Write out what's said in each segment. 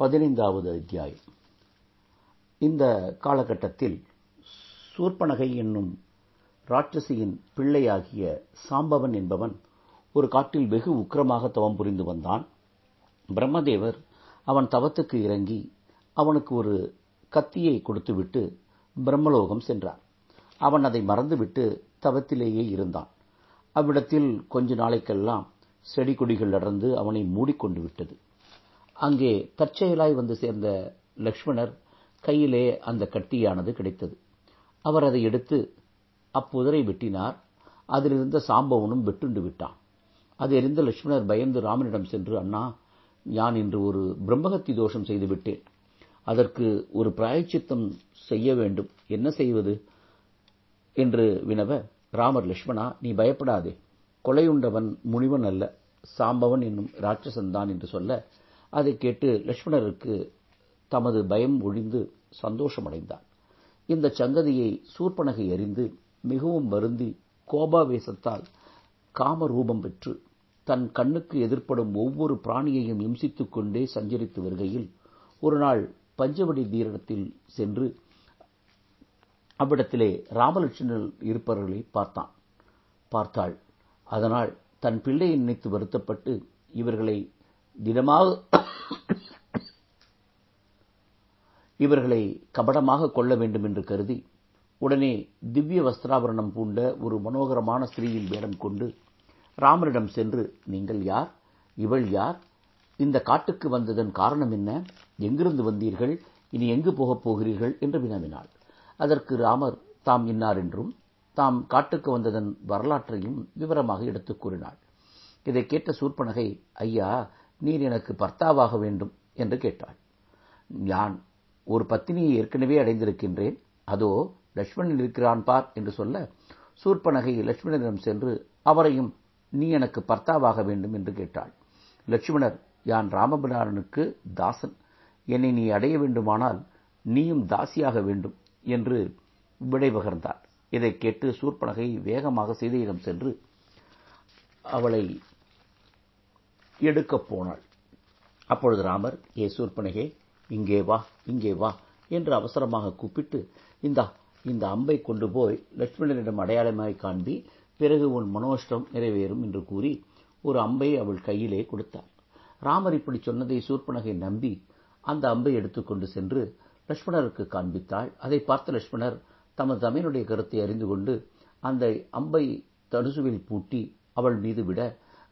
பதினைந்தாவது அத்தியாயம். இந்த காலகட்டத்தில் சூர்ப்பனகை என்னும் ராட்சசியின் பிள்ளையாகிய சாம்பவன் என்பவன் ஒரு காட்டில் வெகு உக்கிரமாக தவம் புரிந்து வந்தான். பிரம்மதேவர் அவன் தவத்துக்கு இறங்கி அவனுக்கு ஒரு கத்தியை கொடுத்துவிட்டு பிரம்மலோகம் சென்றார். அவன் அதை மறந்துவிட்டு தவத்திலேயே இருந்தான். அவ்விடத்தில் கொஞ்ச நாளைக்கெல்லாம் செடி கொடிகள் அடர்ந்து அவனை மூடிக்கொண்டு விட்டது. அங்கே தற்செயலாய் வந்து சேர்ந்த லக்ஷ்மணர் கையிலே அந்த கட்டியானது கிடைத்தது. அவர் அதை எடுத்து அப்புதரை வெட்டினார். அதிலிருந்த சாம்பவனும் வெட்டுண்டு விட்டான். அது எறிந்த லட்சுமணர் பயந்து ராமனிடம் சென்று அண்ணா நான் இன்று ஒரு பிரம்மகத்தி தோஷம் செய்துவிட்டேன் அதற்கு ஒரு பிராயச்சித்தம் செய்ய வேண்டும். என்ன செய்வது? என்று வினவ ராமர் லட்சுமணா நீ பயப்படாதே. கொலையுண்டவன் முனிவன் அல்ல. சாம்பவன் என்னும் ராட்சசன்தான் என்று சொல்ல அதை கேட்டு லட்சுமணருக்கு தமது பயம் ஒழிந்து சந்தோஷமடைந்தார் இந்த சங்கதியை சூர்பனகை அறிந்து மிகவும் வருந்தி கோபாவேசத்தால் காமரூபம் பெற்று தன் கண்ணுக்கு எதிர்ப்படும் ஒவ்வொரு பிராணியையும் இம்சித்துக் கொண்டே சஞ்சரித்து வருகையில் ஒரு நாள் பஞ்சவடி தீரத்தில் சென்று அவ்விடத்திலே ராமலட்சுமணர் இருப்பவர்களை பார்த்தான். பார்த்தாள். அதனால் தன் பிள்ளையை நினைத்து வருத்தப்பட்டு இவர்களை தினமாக இவர்களை கபடமாக கொள்ள வேண்டும் என்று கருதி உடனே திவ்ய வஸ்திராபரணம் பூண்ட ஒரு மனோகரமான ஸ்திரீயின் வேடம் கொண்டு ராமரிடம் சென்று நீங்கள் யார்? இவள் யார்? இந்த காட்டுக்கு வந்ததன் காரணம் என்ன? எங்கிருந்து வந்தீர்கள்? இனி எங்கு போகப் போகிறீர்கள்? என்று வினவினாள். அதற்கு ராமர் தாம் இன்னார் என்றும் தாம் காட்டுக்கு வந்ததன் வரலாற்றையும் விவரமாக எடுத்துக் கூறினாள். இதை கேட்ட சூர்பனகை ஐயா நீர் எனக்கு பர்த்தாவாக வேண்டும் என்று கேட்டாள். நான் ஒரு பத்தினியை ஏற்கனவே அடைந்திருக்கின்றேன். அதோ லட்சுமணன் இருக்கிறான் பார் என்று சொல்ல சூர்பனகை லட்சுமணனிடம் சென்று அவரையும் நீ எனக்கு பர்த்தாவாக வேண்டும் என்று கேட்டாள். லட்சுமணர் யான் ராமபிரானுக்கு தாசன். என்னை நீ அடைய வேண்டுமானால் நீயும் தாசியாக வேண்டும் என்று விடை பகர்ந்தார் இதை கேட்டு சூர்பனகை வேகமாக சீதையிடம் சென்று அவளை எடுக்கப் போனாள். அப்பொழுது ராமர் ஏ சூர்பனகே இங்கே வா இங்கே வா என்று அவசரமாக கூப்பிட்டு இந்த இந்த அம்பை கொண்டு போய் லட்சுமணனிடம் அடையாளமாய் காண்பி பிறகு உன் மனோஷ்டம் நிறைவேறும் என்று கூறி ஒரு அம்பை அவள் கையிலே கொடுத்தார் ராமர் இப்படி சொன்னதை சூர்பனகை நம்பி அந்த அம்பை எடுத்துக்கொண்டு சென்று லட்சுமணருக்கு காண்பித்தாள். அதை பார்த்த லட்சுமணர் தமது தமையனுடைய கருத்தை அறிந்து கொண்டு அந்த அம்பை தடுசுவில் பூட்டி அவள் மீது விட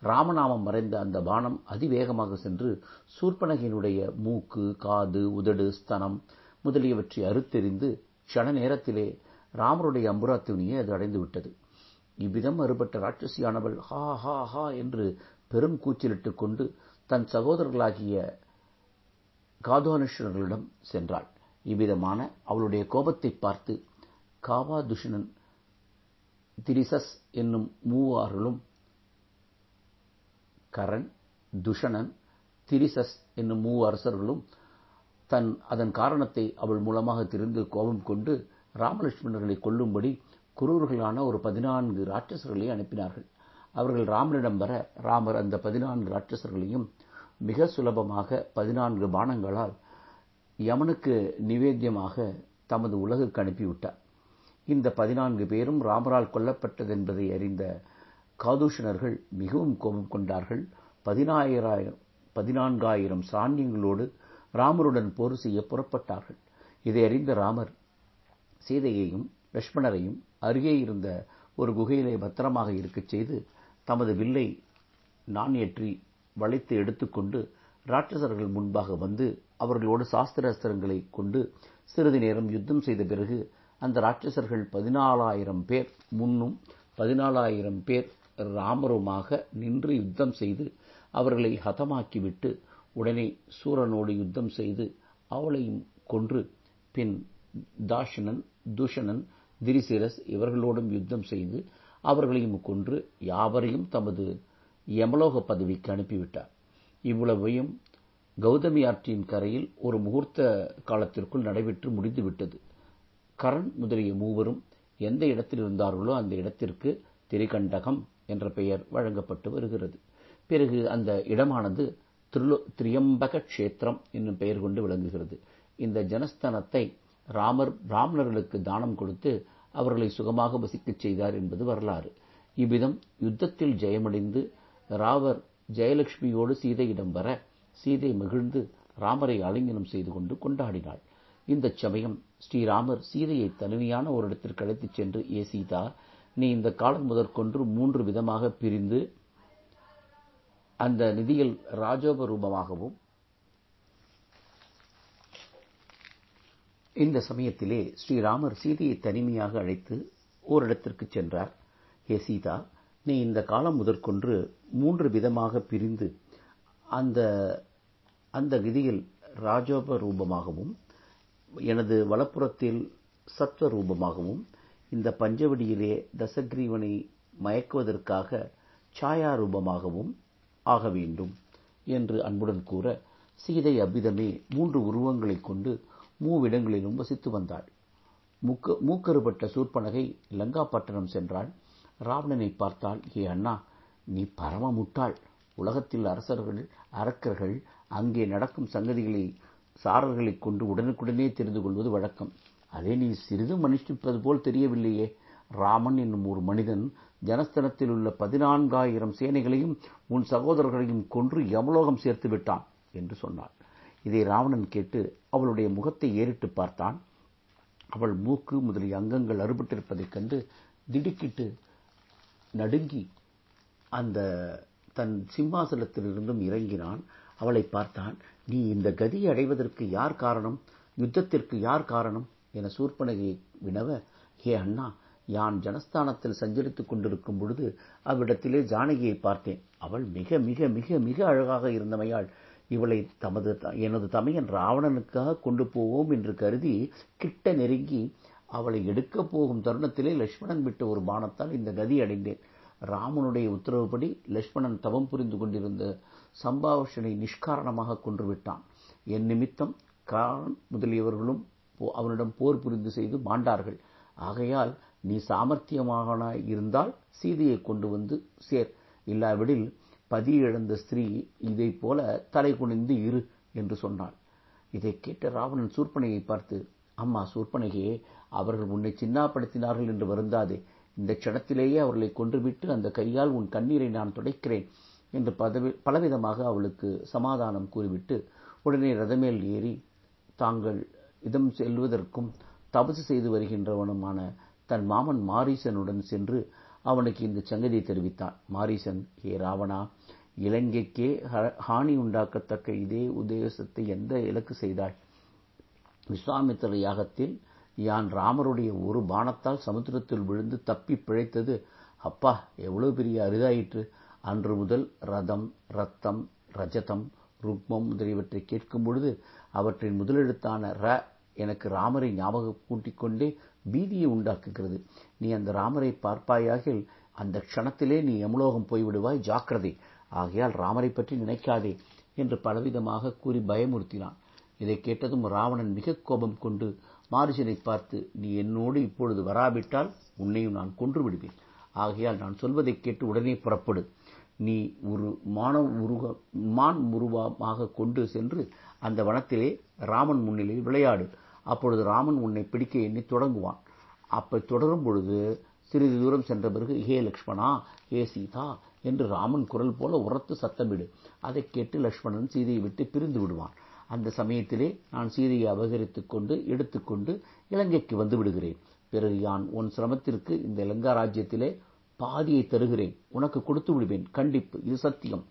ராமநாமம் மறைந்த அந்த பானம் அதிவேகமாக சென்று சூர்பனகையினுடைய மூக்கு காது உதடு ஸ்தனம் முதலியவற்றை அறுத்தெறிந்து க்ஷண நேரத்திலே ராமருடைய அம்புராத்துணியை அது அடைந்து விட்டது. இவ்விதம் அறுபட்ட ராட்சசியானவள் ஹா ஹா ஹா என்று பெரும் கூச்சலிட்டுக் கொண்டு தன் சகோதரர்களாகிய காதுவனுஷர்களிடம் சென்றாள். இவ்விதமான அவளுடைய கோபத்தை பார்த்து காவாதுஷணன் திரிசஸ் என்னும் மூவார்களும் கரண் துஷணன் திரிசஸ் என்னும் மூ அரசர்களும் தன் அதன் காரணத்தை அவள் மூலமாக தெரிந்து கோபம் கொண்டு ராமலட்சுமணர்களை கொல்லும்படி குரூர்களான ஒரு பதினான்கு ராட்சசர்களை அனுப்பினார்கள். அவர்கள் ராமனிடம் வர ராமர் அந்த பதினான்கு ராட்சசர்களையும் மிக சுலபமாக பதினான்கு பானங்களால் யமனுக்கு நிவேத்தியமாக தமது உலகுக்கு அனுப்பிவிட்டார். இந்த பதினான்கு பேரும் ராமரால் கொல்லப்பட்டது என்பதை அறிந்த காதூஷணர்கள் மிகவும் கோபம் கொண்டார்கள். பதினாயிரம் பதினான்காயிரம் சான்யங்களோடு ராமருடன் போர் செய்ய புறப்பட்டார்கள். இதை அறிந்த ராமர் சீதையையும் லட்சுமணரையும் அருகே இருந்த ஒரு குகையிலே பத்திரமாக இருக்கச் செய்து தமது வில்லை நாணேற்றி வளைத்து எடுத்துக்கொண்டு ராட்சசர்கள் முன்பாக வந்து அவர்களோடு சாஸ்திர அஸ்திரங்களை கொண்டு சிறிது நேரம் யுத்தம் செய்த பிறகு அந்த ராட்சசர்கள் பதினாலாயிரம் பேர் முன்னும் பதினாலாயிரம் பேர் ராமருமாக நின்று யுத்தம் செய்து அவர்களை ஹதமாக்கிவிட்டு உடனே சூரனோடு யுத்தம் செய்து அவளையும் கொன்று பின் தாஷணன் துஷணன் திரிசிரஸ் இவர்களோடும் யுத்தம் செய்து அவர்களையும் கொன்று யாவரையும் தமது யமலோக பதவிக்கு அனுப்பிவிட்டார். இவ்வளவையும் கௌதமி ஆற்றின் கரையில் ஒரு முகூர்த்த காலத்திற்குள் நடைபெற்று முடிந்துவிட்டது. கரண் முதலிய மூவரும் எந்த இடத்தில் இருந்தார்களோ அந்த இடத்திற்கு திரிகண்டகம் என்ற பெயர் வழங்கப்பட்டு வருகிறது. பிறகு அந்த இடமானது திரியம்பக கஷேத்திரம் என்னும் பெயர் கொண்டு விளங்குகிறது. இந்த ஜனஸ்தானத்தை ராமர் பிராமணர்களுக்கு தானம் கொடுத்து அவர்களை சுகமாக வசிக்கச் செய்தார் என்பது வரலாறு. இவ்விதம் யுத்தத்தில் ஜெயமடைந்து ராவர் ஜெயலட்சுமியோடு சீதையிடம் வர சீதை மகிழ்ந்து ராமரை அலிங்கனம் செய்து கொண்டு கொண்டாடினாள். இந்த சமயம் ஸ்ரீராமர் சீதையை தனிமையான ஒரு இடத்திற்கு அழைத்துச் சென்று ஏ சீதா நீ இந்த காலம் முதற்கொன்று மூன்று விதமாக பிரிந்து அந்த நிதியில் ராஜோப ரூபமாகவும் இந்த சமயத்திலே ஸ்ரீராமர் சீதையை தனிமையாக அழைத்து ஓரிடத்திற்கு சென்றார். ஹே சீதா நீ இந்த காலம் முதற்கொன்று மூன்று விதமாக பிரிந்து அந்த அந்த விதியில் ராஜோப ரூபமாகவும் எனது வலப்புறத்தில் சத்வ ரூபமாகவும் இந்த பஞ்சவடியிலே தசக்ரீவனை மயக்குவதற்காக சாயா ரூபமாகவும் ஆக வேண்டும் என்று அன்புடன் கூற சீதை அவ்விதமே மூன்று உருவங்களைக் கொண்டு மூவிடங்களிலும் வசித்து வந்தாள். மூக்க மூக்கறுபட்ட சூர்பனகை லங்காப்பட்டணம் சென்றாள். ராவணனை பார்த்தால் ஏ அண்ணா நீ பரம முட்டாள் உலகத்தில் அரசர்கள் அரக்கர்கள் அங்கே நடக்கும் சங்கதிகளை சாரர்களைக் கொண்டு உடனுக்குடனே தெரிந்து கொள்வது வழக்கம். அதே நீ சிறிதும் அனுஷ்டிப்பது போல் தெரியவில்லையே. ராமன் என்னும் ஒரு மனிதன் ஜனஸ்தனத்தில் உள்ள பதினான்காயிரம் சேனைகளையும் உன் சகோதரர்களையும் கொன்று யமலோகம் சேர்த்து விட்டான் என்று சொன்னாள். இதை ராவணன் கேட்டு அவளுடைய முகத்தை ஏறிட்டு பார்த்தான். அவள் மூக்கு முதலிய அங்கங்கள் அறுபட்டிருப்பதைக் கண்டு திடுக்கிட்டு நடுங்கி அந்த தன் சிம்மாசனத்திலிருந்தும் இறங்கினான். அவளை பார்த்தான். நீ இந்த கதியை அடைவதற்கு யார் காரணம்? யுத்தத்திற்கு யார் காரணம்? என சூர்பனகை வினவ ஹே அண்ணா யான் ஜனஸ்தானத்தில் சஞ்சரித்துக் கொண்டிருக்கும் பொழுது அவ்விடத்திலே ஜானகியை பார்த்தேன். அவள் மிக மிக மிக மிக அழகாக இருந்தமையால் இவளை தமது எனது தமையன் ராவணனுக்காக கொண்டு போவோம் என்று கருதி கிட்ட நெருங்கி அவளை எடுக்கப் போகும் தருணத்திலே லட்சுமணன் விட்ட ஒரு பானத்தால் இந்த கதி அடைந்தேன். ராமனுடைய உத்தரவுப்படி லட்சுமணன் தவம் புரிந்து கொண்டிருந்த சம்பாவஷனை நிஷ்காரணமாக கொன்றுவிட்டான் என் நிமித்தம் காரன் முதலியவர்களும் அவனிடம் போர் புரிந்து செய்து மாண்டார்கள். ஆகையால் நீ சாமர்த்தியமாக இருந்தால் சீதையை கொண்டு வந்து சேர். இல்லாவிடில் பதியிழந்த ஸ்திரீ இதை போல தலை குனிந்து இரு என்று சொன்னாள். இதை கேட்ட ராவணன் சூர்பனையை பார்த்து அம்மா சூர்பனகையே அவர்கள் உன்னை சின்னாப்படுத்தினார்கள் என்று வருந்தாதே. இந்த க்ஷணத்திலேயே அவர்களை கொன்றுவிட்டு அந்த கையால் உன் கண்ணீரை நான் துடைக்கிறேன் என்று பலவிதமாக அவளுக்கு சமாதானம் கூறிவிட்டு உடனே ரதமேல் ஏறி தாங்கள் இதம் செல்வதற்கும் தபசு செய்து வருகின்றவனுமான தன் மாமன் மாரீசனுடன் சென்று அவனுக்கு இந்த சங்கதியை தெரிவித்தான். மாரீசன் ஏ ராவணா இலங்கைக்கே ஹானி உண்டாக்கத்தக்க இதே உத்தேசத்தை எந்த இலக்கு செய்தாள் விஸ்வாமித்திர யாகத்தில் யான் ராமருடைய ஒரு பானத்தால் சமுத்திரத்தில் விழுந்து தப்பி பிழைத்தது. அப்பா எவ்வளவு பெரிய அரிதாயிற்று. அன்று முதல் ரதம் ரத்தம் ரஜதம் ருக்மம் முதலியவற்றை கேட்கும் பொழுது அவற்றின் முதலெழுத்தான ர எனக்கு ராமரை ஞாபகம் கூட்டிக் கொண்டே பீதியை உண்டாக்குகிறது. நீ அந்த ராமரை பார்ப்பாயாகில் அந்த க்ஷணத்திலே நீ யமுலோகம் போய்விடுவாய் ஜாக்கிரதை. ஆகையால் ராமரை பற்றி நினைக்காதே என்று பலவிதமாக கூறி பயமுறுத்தினான். இதை கேட்டதும் ராவணன் மிக கோபம் கொண்டு மாரிசனை பார்த்து நீ என்னோடு இப்பொழுது வராவிட்டால் உன்னையும் நான் கொன்று விடுவேன் ஆகையால் நான் சொல்வதைக் கேட்டு உடனே புறப்படு. நீ ஒரு மான உருவ மான் உருவமாக கொண்டு சென்று அந்த வனத்திலே ராமன் முன்னிலையில் விளையாடு. அப்பொழுது ராமன் உன்னை பிடிக்க எண்ணி தொடங்குவான். அப்போ தொடரும் பொழுது சிறிது தூரம் சென்ற பிறகு ஹே லக்ஷ்மணா ஹே சீதா என்று ராமன் குரல் போல உரத்து சத்தமிடு. அதைக் கேட்டு லக்ஷ்மணன் சீதையை விட்டு பிரிந்து விடுவான். அந்த சமயத்திலே நான் சீதையை அபகரித்துக் கொண்டு எடுத்துக்கொண்டு இலங்கைக்கு வந்து விடுகிறேன். பிறகு யான் உன் சிரமத்திற்கு இந்த இலங்கா ராஜ்யத்திலே பாதியை தருகிறேன். உனக்கு கொடுத்து விடுவேன். கண்டிப்பு. இது சத்தியம்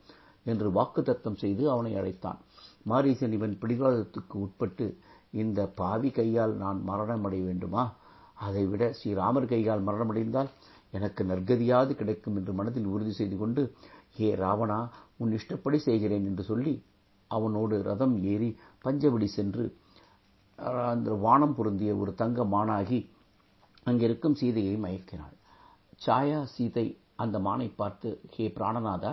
என்று வாக்கு தத்தம் செய்து அவனை அழைத்தான். மாரீசன் இவன் பிடிவாதத்துக்கு உட்பட்டு இந்த பாவி கையால் நான் மரணமடைய வேண்டுமா? அதைவிட ஸ்ரீராமர் கையால் மரணமடைந்தால் எனக்கு நற்கதியாவது கிடைக்கும் என்று மனதில் உறுதி செய்து கொண்டு ஏ ராவணா உன் இஷ்டப்படி செய்கிறேன் என்று சொல்லி அவனோடு ரதம் ஏறி பஞ்சவடி சென்று அந்த வானம் பொருந்திய ஒரு தங்க மானாகி அங்கிருக்கும் சீதையை மயக்கினாள். சாயா சீதை அந்த மானை பார்த்து ஹே பிராணநாதா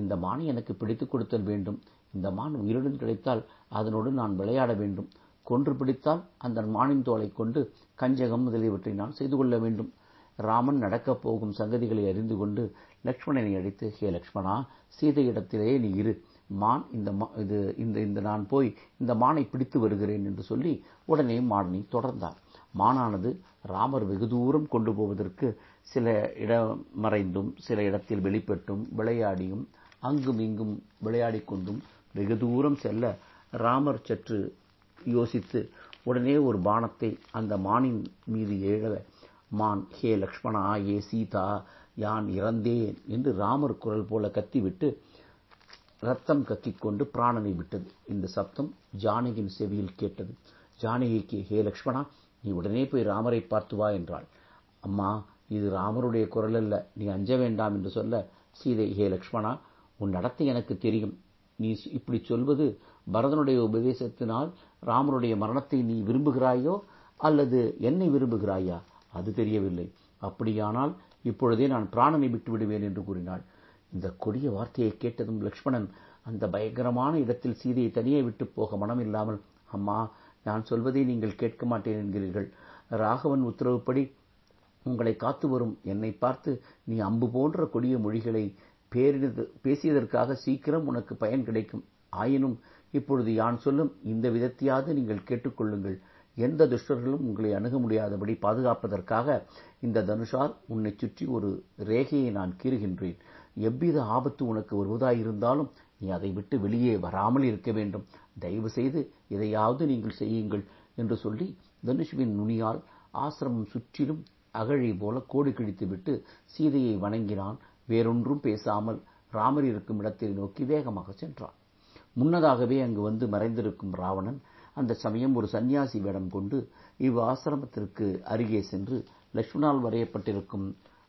இந்த மானை எனக்கு பிடித்துக் கொடுத்தல் வேண்டும். இந்த மான் உயிருடன் கிடைத்தால் அதனோடு நான் விளையாட வேண்டும். கொன்று பிடித்தால் அந்த மானின் தோலை கொண்டு கஞ்சகம் முதலியவற்றை நான் செய்து கொள்ள வேண்டும். ராமன் நடக்கப் போகும் சங்கதிகளை அறிந்து கொண்டு லக்ஷ்மணனை அழைத்து ஹே லக்ஷ்மணா சீதை இடத்திலேயே நீ இரு. மான் இந்த இது இந்த இந்த நான் போய் இந்த மானை பிடித்து வருகிறேன் என்று சொல்லி உடனே மானை தொடர்ந்தார் மானானது ராமர் வெகு தூரம் கொண்டு போவதற்கு சில இடம் மறைந்தும் சில இடத்தில் வெளிப்பட்டும் விளையாடியும் அங்கும் இங்கும் விளையாடி கொண்டும் வெகு தூரம் செல்ல ராமர் சற்று யோசித்து உடனே ஒரு பானத்தை அந்த மானின் மீது ஏழ மான் ஹே லக்ஷ்மணா ஏ சீதா யான் இறந்தேன் என்று ராமர் குரல் போல கத்திவிட்டு ரத்தம் கத்திக்கொண்டு பிராணனை விட்டது. இந்த சப்தம் ஜானகியின் செவியில் கேட்டது. ஜானகிக்கு ஹே லக்ஷ்மணா நீ உடனே போய் ராமரை பார்த்து வா என்றாள். அம்மா இது ராமருடைய குரல் அல்ல. நீ அஞ்ச வேண்டாம் என்று சொல்ல சீதை ஹே லக்ஷ்மணா உன் நடத்தை எனக்கு தெரியும். நீ இப்படி சொல்வது பரதனுடைய உபதேசத்தினால் ராமருடைய மரணத்தை நீ விரும்புகிறாயோ அல்லது என்னை விரும்புகிறாயா? அது தெரியவில்லை. அப்படியானால் இப்பொழுதே நான் பிராணனை விட்டு விடுவேன் என்று கூறினாள். இந்த கொடிய வார்த்தையை கேட்டதும் லக்ஷ்மணன் அந்த பயங்கரமான இடத்தில் சீதையை தனியே விட்டு போக மனமில்லாமல் அம்மா நான் சொல்வதை நீங்கள் கேட்க மாட்டேன் என்கிறீர்கள். ராகவன் உத்தரவுப்படி உங்களை காத்து வரும். என்னை பார்த்து நீ அம்பு போன்ற கொடிய மொழிகளை பேசியதற்காக சீக்கிரம் உனக்கு பயன் கிடைக்கும். ஆயினும் இப்பொழுது யான் சொல்லும் இந்த விதத்தையாவது நீங்கள் கேட்டுக்கொள்ளுங்கள். எந்த துஷ்டர்களும் உங்களை அணுக முடியாதபடி பாதுகாப்பதற்காக இந்த தனுஷால் உன்னை சுற்றி ஒரு ரேகையை நான் கீறுகின்றேன். எவ்வித ஆபத்து உனக்கு வருவதாயிருந்தாலும் நீ அதை விட்டு வெளியே வராமல் இருக்க வேண்டும். தயவு செய்து இதையாவது நீங்கள் செய்யுங்கள் என்று சொல்லி தனுஷுவின் நுனியால் ஆசிரமம் சுற்றிலும் அகழி போல கோடு கிழித்துவிட்டு சீதையை வணங்கினான். வேறொன்றும் பேசாமல் ராமர் இருக்கும் இடத்தை நோக்கி வேகமாக சென்றான். முன்னதாகவே அங்கு வந்து மறைந்திருக்கும் ராவணன் அந்த சமயம் ஒரு சந்நியாசி வேடம் கொண்டு இவ் ஆசிரமத்திற்கு அருகே சென்று லட்சுமணால் வரையப்பட்டிருக்கும்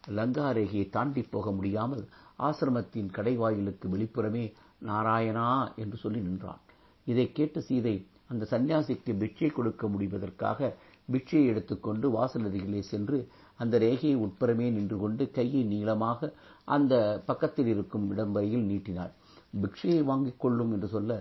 லங்கா ரேகையை தாண்டி போக முடியாமல் ஆசிரமத்தின் கடைவாயிலுக்கு வெளிப்புறமே நாராயணா என்று சொல்லி நின்றான். இதை கேட்ட சீதை அந்த சன்னியாசிக்கு பிட்சை கொடுக்க முடிவதற்காக பிட்சையை எடுத்துக்கொண்டு வாசல் அருகிலே சென்று அந்த ரேகையை உட்புறமே நின்று கொண்டு கையை நீளமாக அந்த பக்கத்தில் இருக்கும் இடம் வரையில் நீட்டினாள். பிக்ஷையை வாங்கிக் கொள்ளும் என்று சொல்ல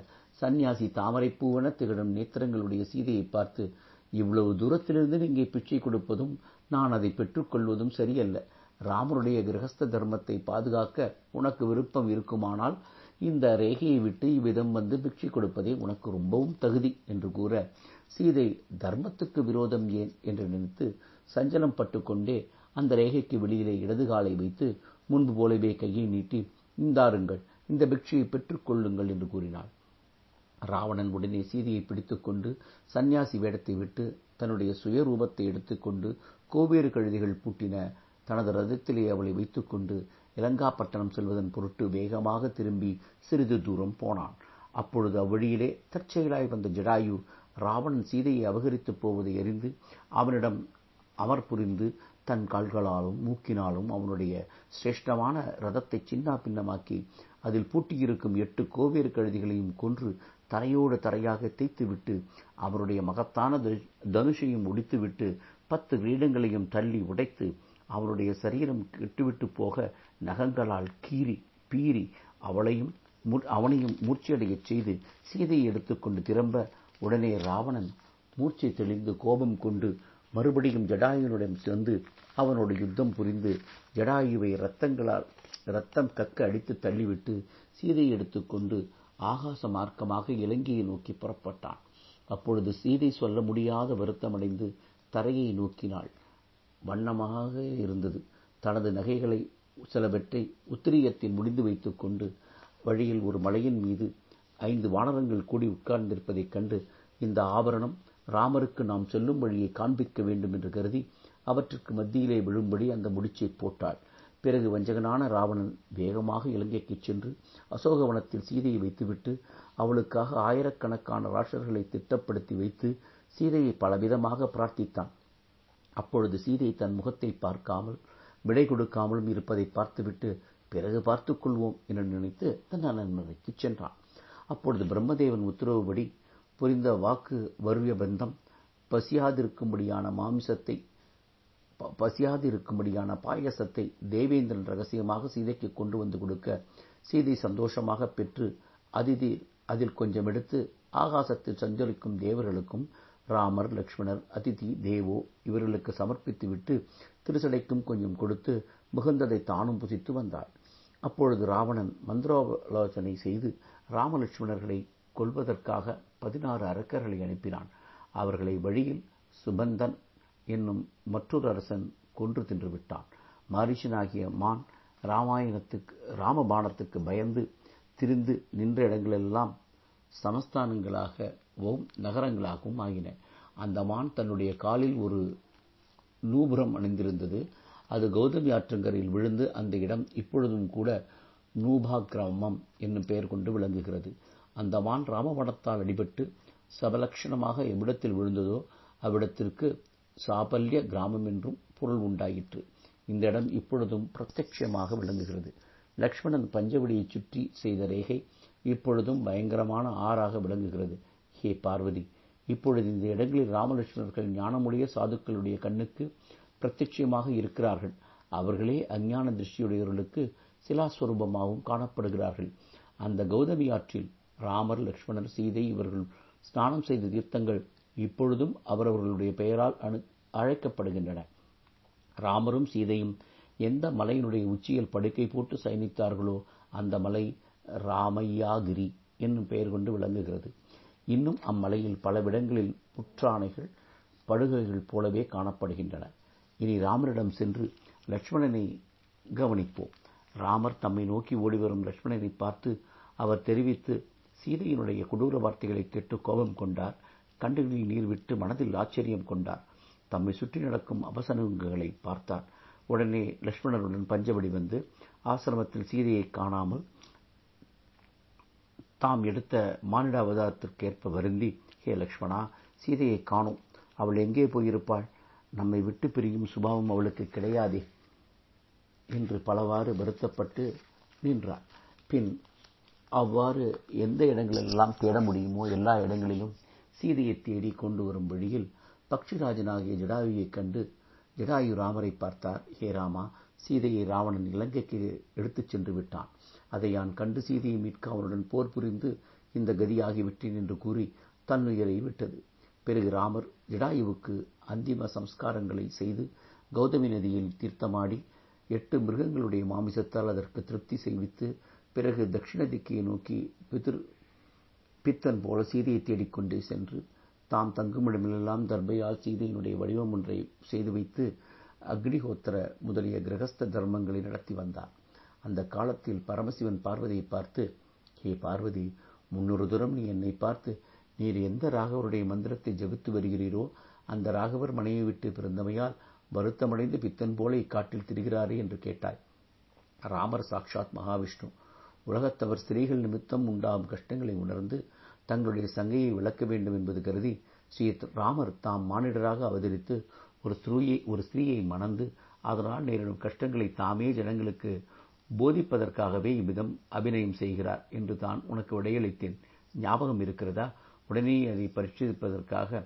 சந்நியாசி தாமரைப்பூவென திகழும் நேத்திரங்களுடைய சீதையை பார்த்து இவ்வளவு தூரத்திலிருந்து நீங்கள் பிச்சை கொடுப்பதும் நான் அதை பெற்றுக்கொள்வதும் சரியல்ல. ராமருடைய கிரகஸ்த தர்மத்தை பாதுகாக்க உனக்கு விருப்பம் இருக்குமானால் இந்த ரேகையை விட்டு இவ்விதம் வந்து பிக்ஷை கொடுப்பதே உனக்கு ரொம்பவும் தகுதி என்று கூற சீதை தர்மத்துக்கு விரோதம் ஏன் என்று நினைத்து சஞ்சலம் பட்டுக்கொண்டே அந்த ரேகைக்கு வெளியிலே இடது காலை வைத்து முன்பு போலவே கையை நீட்டி இந்தாருங்கள் இந்த பிக்ஷையை பெற்றுக் கொள்ளுங்கள் என்று கூறினாள். ராவணன் உடனே சீதையை பிடித்துக்கொண்டு சந்நியாசி வேடத்தை விட்டு தன்னுடைய சுயரூபத்தை எடுத்துக்கொண்டு கோவேறு கழுதிகள் பூட்டின தனது ரதத்திலே அவளை வைத்துக்கொண்டு இலங்காப்பட்டணம் செல்வதன் பொருட்டு வேகமாக திரும்பி சிறிது தூரம் போனான். அப்பொழுது அவ்வழியிலே தற்செயலாய் வந்த ஜடாயு ராவணன் சீதையை அபகரித்துப் போவதை அறிந்து அவனிடம் அமர் புரிந்து தன் கால்களாலும் மூக்கினாலும் அவனுடைய சிரேஷ்டமான ரதத்தை சின்னா பின்னமாக்கி அதில் பூட்டியிருக்கும் எட்டு கோவேறு கழுதிகளையும் கொன்று தரையோடு தரையாக தேய்த்துவிட்டு அவருடைய மகத்தான தனுஷையும் ஒடித்துவிட்டு பத்து கிரீடங்களையும் தள்ளி உடைத்து அவருடைய சரீரம் கெட்டுவிட்டு போக நகங்களால் கீறி பீறி அவளையும் அவனையும் மூர்ச்சியடையச் செய்து சீதையை எடுத்துக்கொண்டு திரும்ப உடனே ராவணன் மூச்சு தெளிந்து கோபம் கொண்டு மறுபடியும் ஜடாயுனுடன் சேர்ந்து அவனோடு யுத்தம் புரிந்து ஜடாயுவை ரத்தங்களால் ரத்தம் கக்க அடித்து தள்ளிவிட்டு சீதையை எடுத்துக்கொண்டு ஆகாச மார்க்கமாக இலங்கையை நோக்கி புறப்பட்டான். அப்பொழுது சீதை சொல்ல முடியாத வருத்தமடைந்து தரையை நோக்கினாள். வண்ணமாக இருந்தது. தனது நகைகளை சிலவற்றை உத்திரியத்தில் முடிந்து வைத்துக்கொண்டு வழியில் ஒரு மலையின் மீது ஐந்து வானரங்கள் கூடி உட்கார்ந்திருப்பதைக் கண்டு இந்த ஆபரணம் ராமருக்கு நாம் செல்லும் வழியை காண்பிக்க வேண்டும் என்று கருதி அவற்றுக்கு மத்தியிலே விழும்படி அந்த முடிச்சை போட்டாள். பிறகு வஞ்சகனான ராவணன் வேகமாக இலங்கைக்குச் சென்று அசோகவனத்தில் சீதையை வைத்துவிட்டு அவளுக்காக ஆயிரக்கணக்கான ராஷர்களை திட்டப்படுத்தி வைத்து சீதையை பலவிதமாக பிரார்த்தித்தான். அப்பொழுது சீதை தன் முகத்தை பார்க்காமல் விடை கொடுக்காமலும் இருப்பதை பார்த்துவிட்டு பிறகு பார்த்துக் கொள்வோம் என்று நினைத்து தன் அரண்மனைக்குச் சென்றான். அப்பொழுது பிரம்மதேவன் உத்தரவுபடி புரிந்த வாக்கு வருவிய பந்தம் பசியாதிருக்கும்படியான மாமிசத்தை பசியாதிருக்கும்படியான பாயசத்தை தேவேந்திரன் ரகசியமாக சீதைக்கு கொண்டு வந்து கொடுக்க சீதை சந்தோஷமாக பெற்று அதிதி அதில் கொஞ்சம் எடுத்து ஆகாசத்தில் சஞ்சரிக்கும் தேவர்களுக்கும் ராமர் லக்ஷ்மணர் அதிதி தேவோ இவர்களுக்கு சமர்ப்பித்து விட்டு திருசடைக்கும் கொஞ்சம் கொடுத்து மிகுந்ததை தானும் புசித்து வந்தாள். அப்பொழுது ராவணன் மந்திரோலோசனை செய்து ராமலட்சுமணர்களை கொல்வதற்காக பதினாறு அரக்கர்களை அனுப்பினான். அவர்களை வழியில் சுபந்தன் என்னும் மற்றொரு அரசன் கொன்று தின்று விட்டான். மாரீசனாகிய மான் ராமாயணத்துக்கு ராமபாணத்துக்கு பயந்து திரிந்து நின்ற இடங்களெல்லாம் சமஸ்தானங்களாகவும் நகரங்களாகவும் ஆகின. அந்த மான் தன்னுடைய காலில் ஒரு நூபுரம் அணிந்திருந்தது. அது கௌதமி ஆற்றங்கரையில் விழுந்து அந்த இடம் இப்பொழுதும் கூட நூபா கிராமம் என்னும் பெயர் கொண்டு விளங்குகிறது. அந்த மான் ராமவனத்தால் அடிபட்டு சபலக்ஷணமாக எவ்விடத்தில் விழுந்ததோ அவ்விடத்திற்கு சாபல்ய கிராமம் என்றும் பொருள் உண்டாயிற்று. இந்த இடம் இப்பொழுதும் பிரத்யட்சமாக விளங்குகிறது. லக்ஷ்மணன் பஞ்சவடியை சுற்றி செய்த ரேகை இப்பொழுதும் பயங்கரமான ஆறாக விளங்குகிறது. ஹே பார்வதி இப்பொழுது இந்த இடங்களில் ராமலட்சுமணர்கள் ஞானமுடைய சாதுக்களுடைய கண்ணுக்கு பிரத்யட்சமாக இருக்கிறார்கள். அவர்களே அஞ்ஞான திருஷ்டியுடையவர்களுக்கு சிலாஸ்வரூபமாகவும் காணப்படுகிறார்கள். அந்த கௌதமி ஆற்றில் ராமர் லட்சுமணர் சீதை இவர்கள் ஸ்நானம் செய்த தீர்த்தங்கள் இப்பொழுதும் அவரவர்களுடைய பெயரால் அணு அழைக்கப்படுகின்றன. ராமரும் சீதையும் எந்த மலையினுடைய உச்சியில் படுக்கை போட்டு சயனித்தார்களோ அந்த மலை ராமையாகிரி என்னும் பெயர் கொண்டு விளங்குகிறது. இன்னும் அம்மலையில் பலவிடங்களில் புற்றானைகள் படுகைகள் போலவே காணப்படுகின்றன. இனி ராமரிடம் சென்று லட்சுமணனை கவனிப்போம். ராமர் தம்மை நோக்கி ஓடிவரும் லட்சுமணனை பார்த்து அவர் தெரிவித்து சீதையினுடைய கொடூர வார்த்தைகளை கேட்டு கோபம் கொண்டார். கண்டுகளில் நீர் விட்டு மனதில் ஆச்சரியம் கொண்டார். தம்மை சுற்றி நடக்கும் அவசரங்களை பார்த்தார். உடனே லட்சுமணருடன் பஞ்சவடி வந்து ஆசிரமத்தில் சீதையை காணாமல் தாம் எடுத்த மானிட அவதாரத்திற்கேற்ப வருந்தி ஹே லக்ஷ்மணா சீதையை காணோம். அவள் எங்கே போயிருப்பாள்? நம்மை விட்டு பிரியும் சுபாவம் அவளுக்கு கிடையாதே. என்று பலவாறு வருத்தப்பட்டு நின்றார் பின் அவ்வாறு எந்த இடங்களெல்லாம் தேட முடியுமோ எல்லா இடங்களிலும் சீதையை தேடி கொண்டு வரும் வழியில் பக்ஷிராஜனாகிய ஜடாயுவைக் கண்டு ஜடாயு ராமரை பார்த்தார். ஹே ராமா சீதையை ராவணன் இலங்கைக்கு எடுத்துச் சென்று விட்டான். அதை யான் கண்டு சீதையை மீட்க அவனுடன் போர் புரிந்து இந்த கதியாகிவிட்டேன் என்று கூறி தன்னுயிரை விட்டது. பிறகு ராமர் ஜடாயுவுக்கு அந்திம சம்ஸ்காரங்களை செய்து கௌதமி நதியில் தீர்த்தமாடி எட்டு மிருகங்களுடைய மாமிசத்தால் அதற்கு திருப்தி செய்வித்து பிறகு தட்சிண திக்கையை நோக்கி பிதிர் பித்தன் போல சீதையை தேடிக்கொண்டே சென்று தாம் தங்குமிடமெல்லாம் தர்பையால் சீதையினுடைய வடிவம் ஒன்றை செய்து வைத்து அக்னிஹோத்திர முதலிய கிரகஸ்த தர்மங்களை நடத்தி வந்தார். அந்த காலத்தில் பரமசிவன் பார்வதியை பார்த்து ஹே பார்வதி முன்னொரு தூரம் நீ என்னை பார்த்து நீர் எந்த ராகவருடைய மந்திரத்தை ஜபித்து வருகிறீரோ அந்த ராகவர் மனையை விட்டு பிறந்தமையால் வருத்தமடைந்து பித்தன் போல இக்காட்டில் திரிகிறாரே என்று கேட்டாய். ராமர் சாக்ஷாத் மகாவிஷ்ணு உலகத்தவர் ஸ்திரீகள் நிமித்தம் உண்டாகும் கஷ்டங்களை உணர்ந்து தங்களுடைய சங்கையை விளக்க வேண்டும் என்பது கருதி ஸ்ரீ ராமர் தாம் மானிடராக அவதரித்து ஒரு ஸ்ரீயை ஒரு ஸ்திரீயை மணந்து அதனால் நேரிடும் கஷ்டங்களை தாமே ஜனங்களுக்கு போதிப்பதற்காகவே இவ்விதம் அபிநயம் செய்கிறார் என்று தான் உனக்கு விடையளித்தேன். ஞாபகம் இருக்கிறதா? உடனே அதை பரிசீலிப்பதற்காக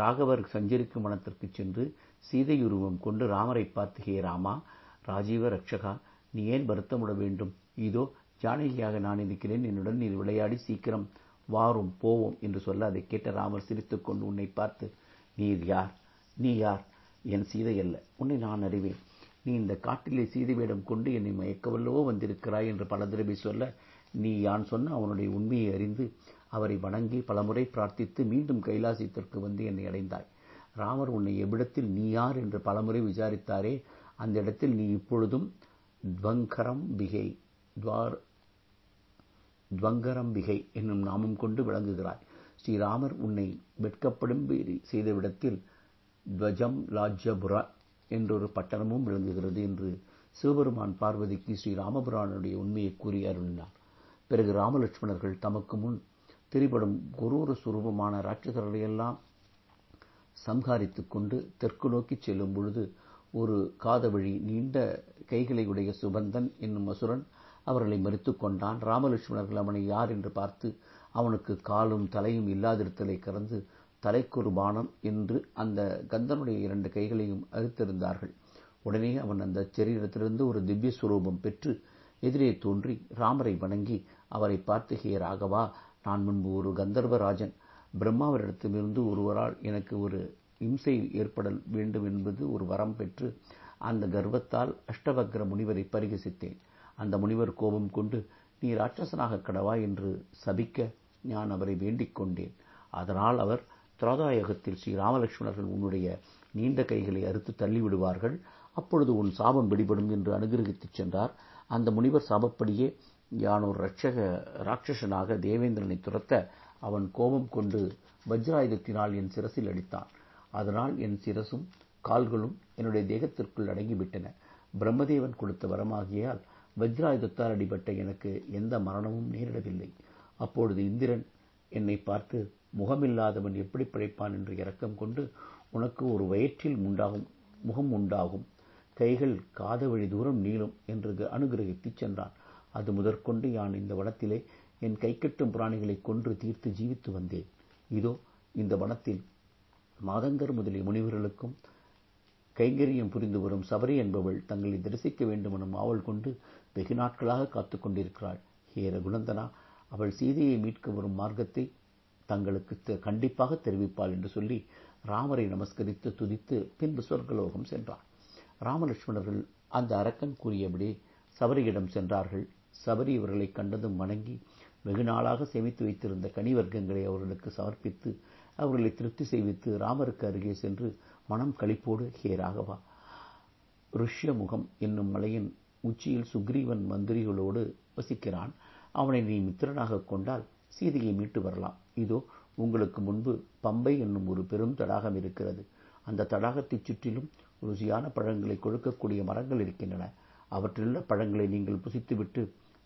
ராகவர் சஞ்சரிக்கும் வனத்திற்கு சென்று சீதையுருவம் கொண்டு ராமரை பார்த்து ஹே ராமா ராஜீவ ரட்சகா நீ ஏன் வருத்தமுட வேண்டும்? இதோ ஜானகியாக நான் இருக்கிறேன். என்னுடன் நீர் விளையாடி சீக்கிரம் வாரும் போவோம் என்று சொல்ல அதை கேட்ட ராமர் சிரித்துக்கொண்டு உன்னை பார்த்து நீர் யார்? நீ யார்? என் சீதை அல்ல. உன்னை நான் அறிவேன். நீ இந்த காட்டிலே சீதை வேடம் கொண்டு என்னை மயக்கவல்லவோ வந்திருக்கிறாய் என்று பல தடவை சொல்ல நீ யான்? சொன்ன அவனுடைய உண்மையை அறிந்து அவரை வணங்கி பலமுறை பிரார்த்தித்து மீண்டும் கைலாசத்திற்கு வந்து என்னை அடைந்தாய். ராமர் உன்னை எவ்விடத்தில் நீ யார் என்று பலமுறை விசாரித்தாரே அந்த இடத்தில் நீ இப்பொழுதும் துவங்கரம் பிகை துவார் துவங்கரம்பிகை என்னும் நாமம் கொண்டு விளங்குகிறாய். ஸ்ரீராமர் உன்னை வெட்கப்படும் செய்தவிடத்தில் துவஜம் லாஜ்யபுரா என்றொரு பட்டணமும் விளங்குகிறது என்று சிவபெருமான் பார்வதிக்கு ஸ்ரீராமபுரானுடைய உண்மையை கூறி அருளினார். பிறகு ராமலட்சுமணர்கள் தமக்கு முன் திரிபடும் குரூர சுரூபமான ராட்சசர்களையெல்லாம் சம்ஹாரித்துக் கொண்டு தெற்கு நோக்கிச் செல்லும் பொழுது ஒரு காதவழி நீண்ட கைகளை உடைய சுபந்தன் என்னும் அசுரன் அவர்களை மறித்துக் கொண்டான். ராமலட்சுமணர்கள் அவனை யார் என்று பார்த்து அவனுக்கு காலும் தலையும் இல்லாதிருத்தலை கறந்து தலைக்கொரு பானம் என்று அந்த கந்தனுடைய இரண்டு கைகளையும் அறுத்திருந்தார்கள். உடனே அவன் அந்த சரீரத்திலிருந்து ஒரு திவ்ய சுரூபம் பெற்று எதிரே தோன்றி ராமரை வணங்கி அவரை பார்த்து ஹே ராகவா நான் முன்பு ஒரு கந்தர்வராஜன் பிரம்மாவரிடத்திலிருந்து ஒருவரால் எனக்கு ஒரு இம்சை ஏற்பட வேண்டும் என்பது ஒரு வரம் பெற்று அந்த கர்வத்தால் அஷ்டவக்ர முனிவரை பரிகசித்தேன். அந்த முனிவர் கோபம் கொண்டு நீ ராட்சசனாக கடவா என்று சபிக்க நான் அவரை வேண்டிக் கொண்டேன். அதனால் அவர் திரோதாயுகத்தில் ஸ்ரீ ராமலட்சுமணர்கள் உன்னுடைய நீண்ட கைகளை அறுத்து தள்ளிவிடுவார்கள். அப்பொழுது உன் சாபம் பிடிபடும் என்று அனுகிரகித்துச் சென்றார். அந்த முனிவர் சாபப்படியே யானோர் ரட்சக ராட்சசனாக தேவேந்திரனை துரத்த அவன் கோபம் கொண்டு வஜ்ராயுதத்தினால் என் சிரசில் அடித்தான். அதனால் என் சிரசும் கால்களும் என்னுடைய தேகத்திற்குள் அடங்கிவிட்டன. பிரம்மதேவன் கொடுத்த வரமாகியால் வஜ்ராயுதத்தால் அடிபட்ட எனக்கு எந்த மரணமும் நேரிடவில்லை. அப்பொழுது இந்திரன் என்னை பார்த்து முகமில்லாதவன் எப்படி பிழைப்பான் என்று இரக்கம் கொண்டு உனக்கு ஒரு வயிற்றில் உண்டாகும் முகம் உண்டாகும். கைகள் காதவழி தூரம் நீளும் என்று அனுகிரகித்து சென்றான். அது முதற்கொண்டு யான் இந்த வனத்திலே என் கைக்கட்டும் பிராணிகளை கொன்று தீர்த்து ஜீவித்து வந்தேன். இதோ இந்த வனத்தில் மாதங்கர் முதலிய முனிவர்களுக்கும் கைங்கரியம் புரிந்து வரும் சபரி என்பவள் தங்களை தரிசிக்க வேண்டும் எனும் ஆவல் கொண்டு வெகு நாட்களாக காத்துக் கொண்டிருக்கிறாள். ஹே ரகுநந்தனா அவள் சீதையை மீட்க வரும் மார்க்கத்தை தங்களுக்கு கண்டிப்பாக தெரிவிப்பாள் என்று சொல்லி ராமரை நமஸ்கரித்து துதித்து பின்பு சொர்க்கலோகம் சென்றார் ராமலட்சுமணர்கள் அந்த அரக்கன் கூறியபடி சபரியிடம் சென்றார்கள். சபரி இவர்களை கண்டதும் வணங்கி வெகு நாளாக சேமித்து வைத்திருந்த கனிவர்க்கங்களை அவர்களுக்கு சமர்ப்பித்து அவர்களை திருப்தி செய்வித்து ராமருக்கு அருகே சென்று மனம் களிப்போடு ஹே ராகவா ருஷ்யமுகம் என்னும் மலையின் உச்சியில் சுக்ரீவன் மந்திரிகளோடு வசிக்கிறான். அவனை நீ மித்திரனாக கொண்டால் சீதையை மீட்டு வரலாம். இதோ உங்களுக்கு முன்பு பம்பை என்னும் ஒரு பெரும் தடாகம் இருக்கிறது. அந்த தடாகத்தைச் சுற்றிலும் ருசியான பழங்களை கொடுக்கக்கூடிய மரங்கள் இருக்கின்றன. அவற்றிலுள்ள பழங்களை நீங்கள் புசித்துவிட்டு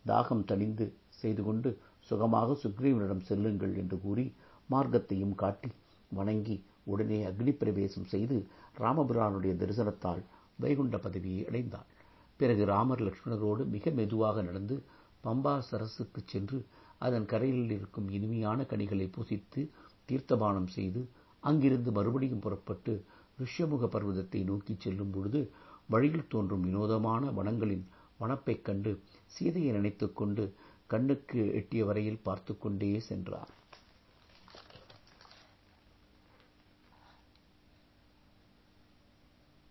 தாகம் தணிந்து செய்து கொண்டு சுகமாக சுக்ரீவனிடம் செல்லுங்கள் என்று கூறி மார்க்கத்தையும் காட்டி வணங்கி உடனே அக்னி பிரவேசம் செய்து ராமபிரானுடைய தரிசனத்தால் வைகுண்ட பதவியை அடைந்தாள். பிறகு ராமர் லட்சுமணரோடு மிக மெதுவாக நடந்து பம்பா சரசுக்கு சென்று அதன் கரையில் இருக்கும் இனிமையான கனிகளை பூசித்து தீர்த்தபானம் செய்து அங்கிருந்து மறுபடியும் புறப்பட்டு ரிஷ்யமுக பர்வதத்தை நோக்கி செல்லும் பொழுது வழியில் தோன்றும் வினோதமான வனங்களின் வனப்பைக் கண்டு சீதையை நினைத்துக்கொண்டு கண்ணுக்கு எட்டிய வரையில் பார்த்து கொண்டே சென்றார்.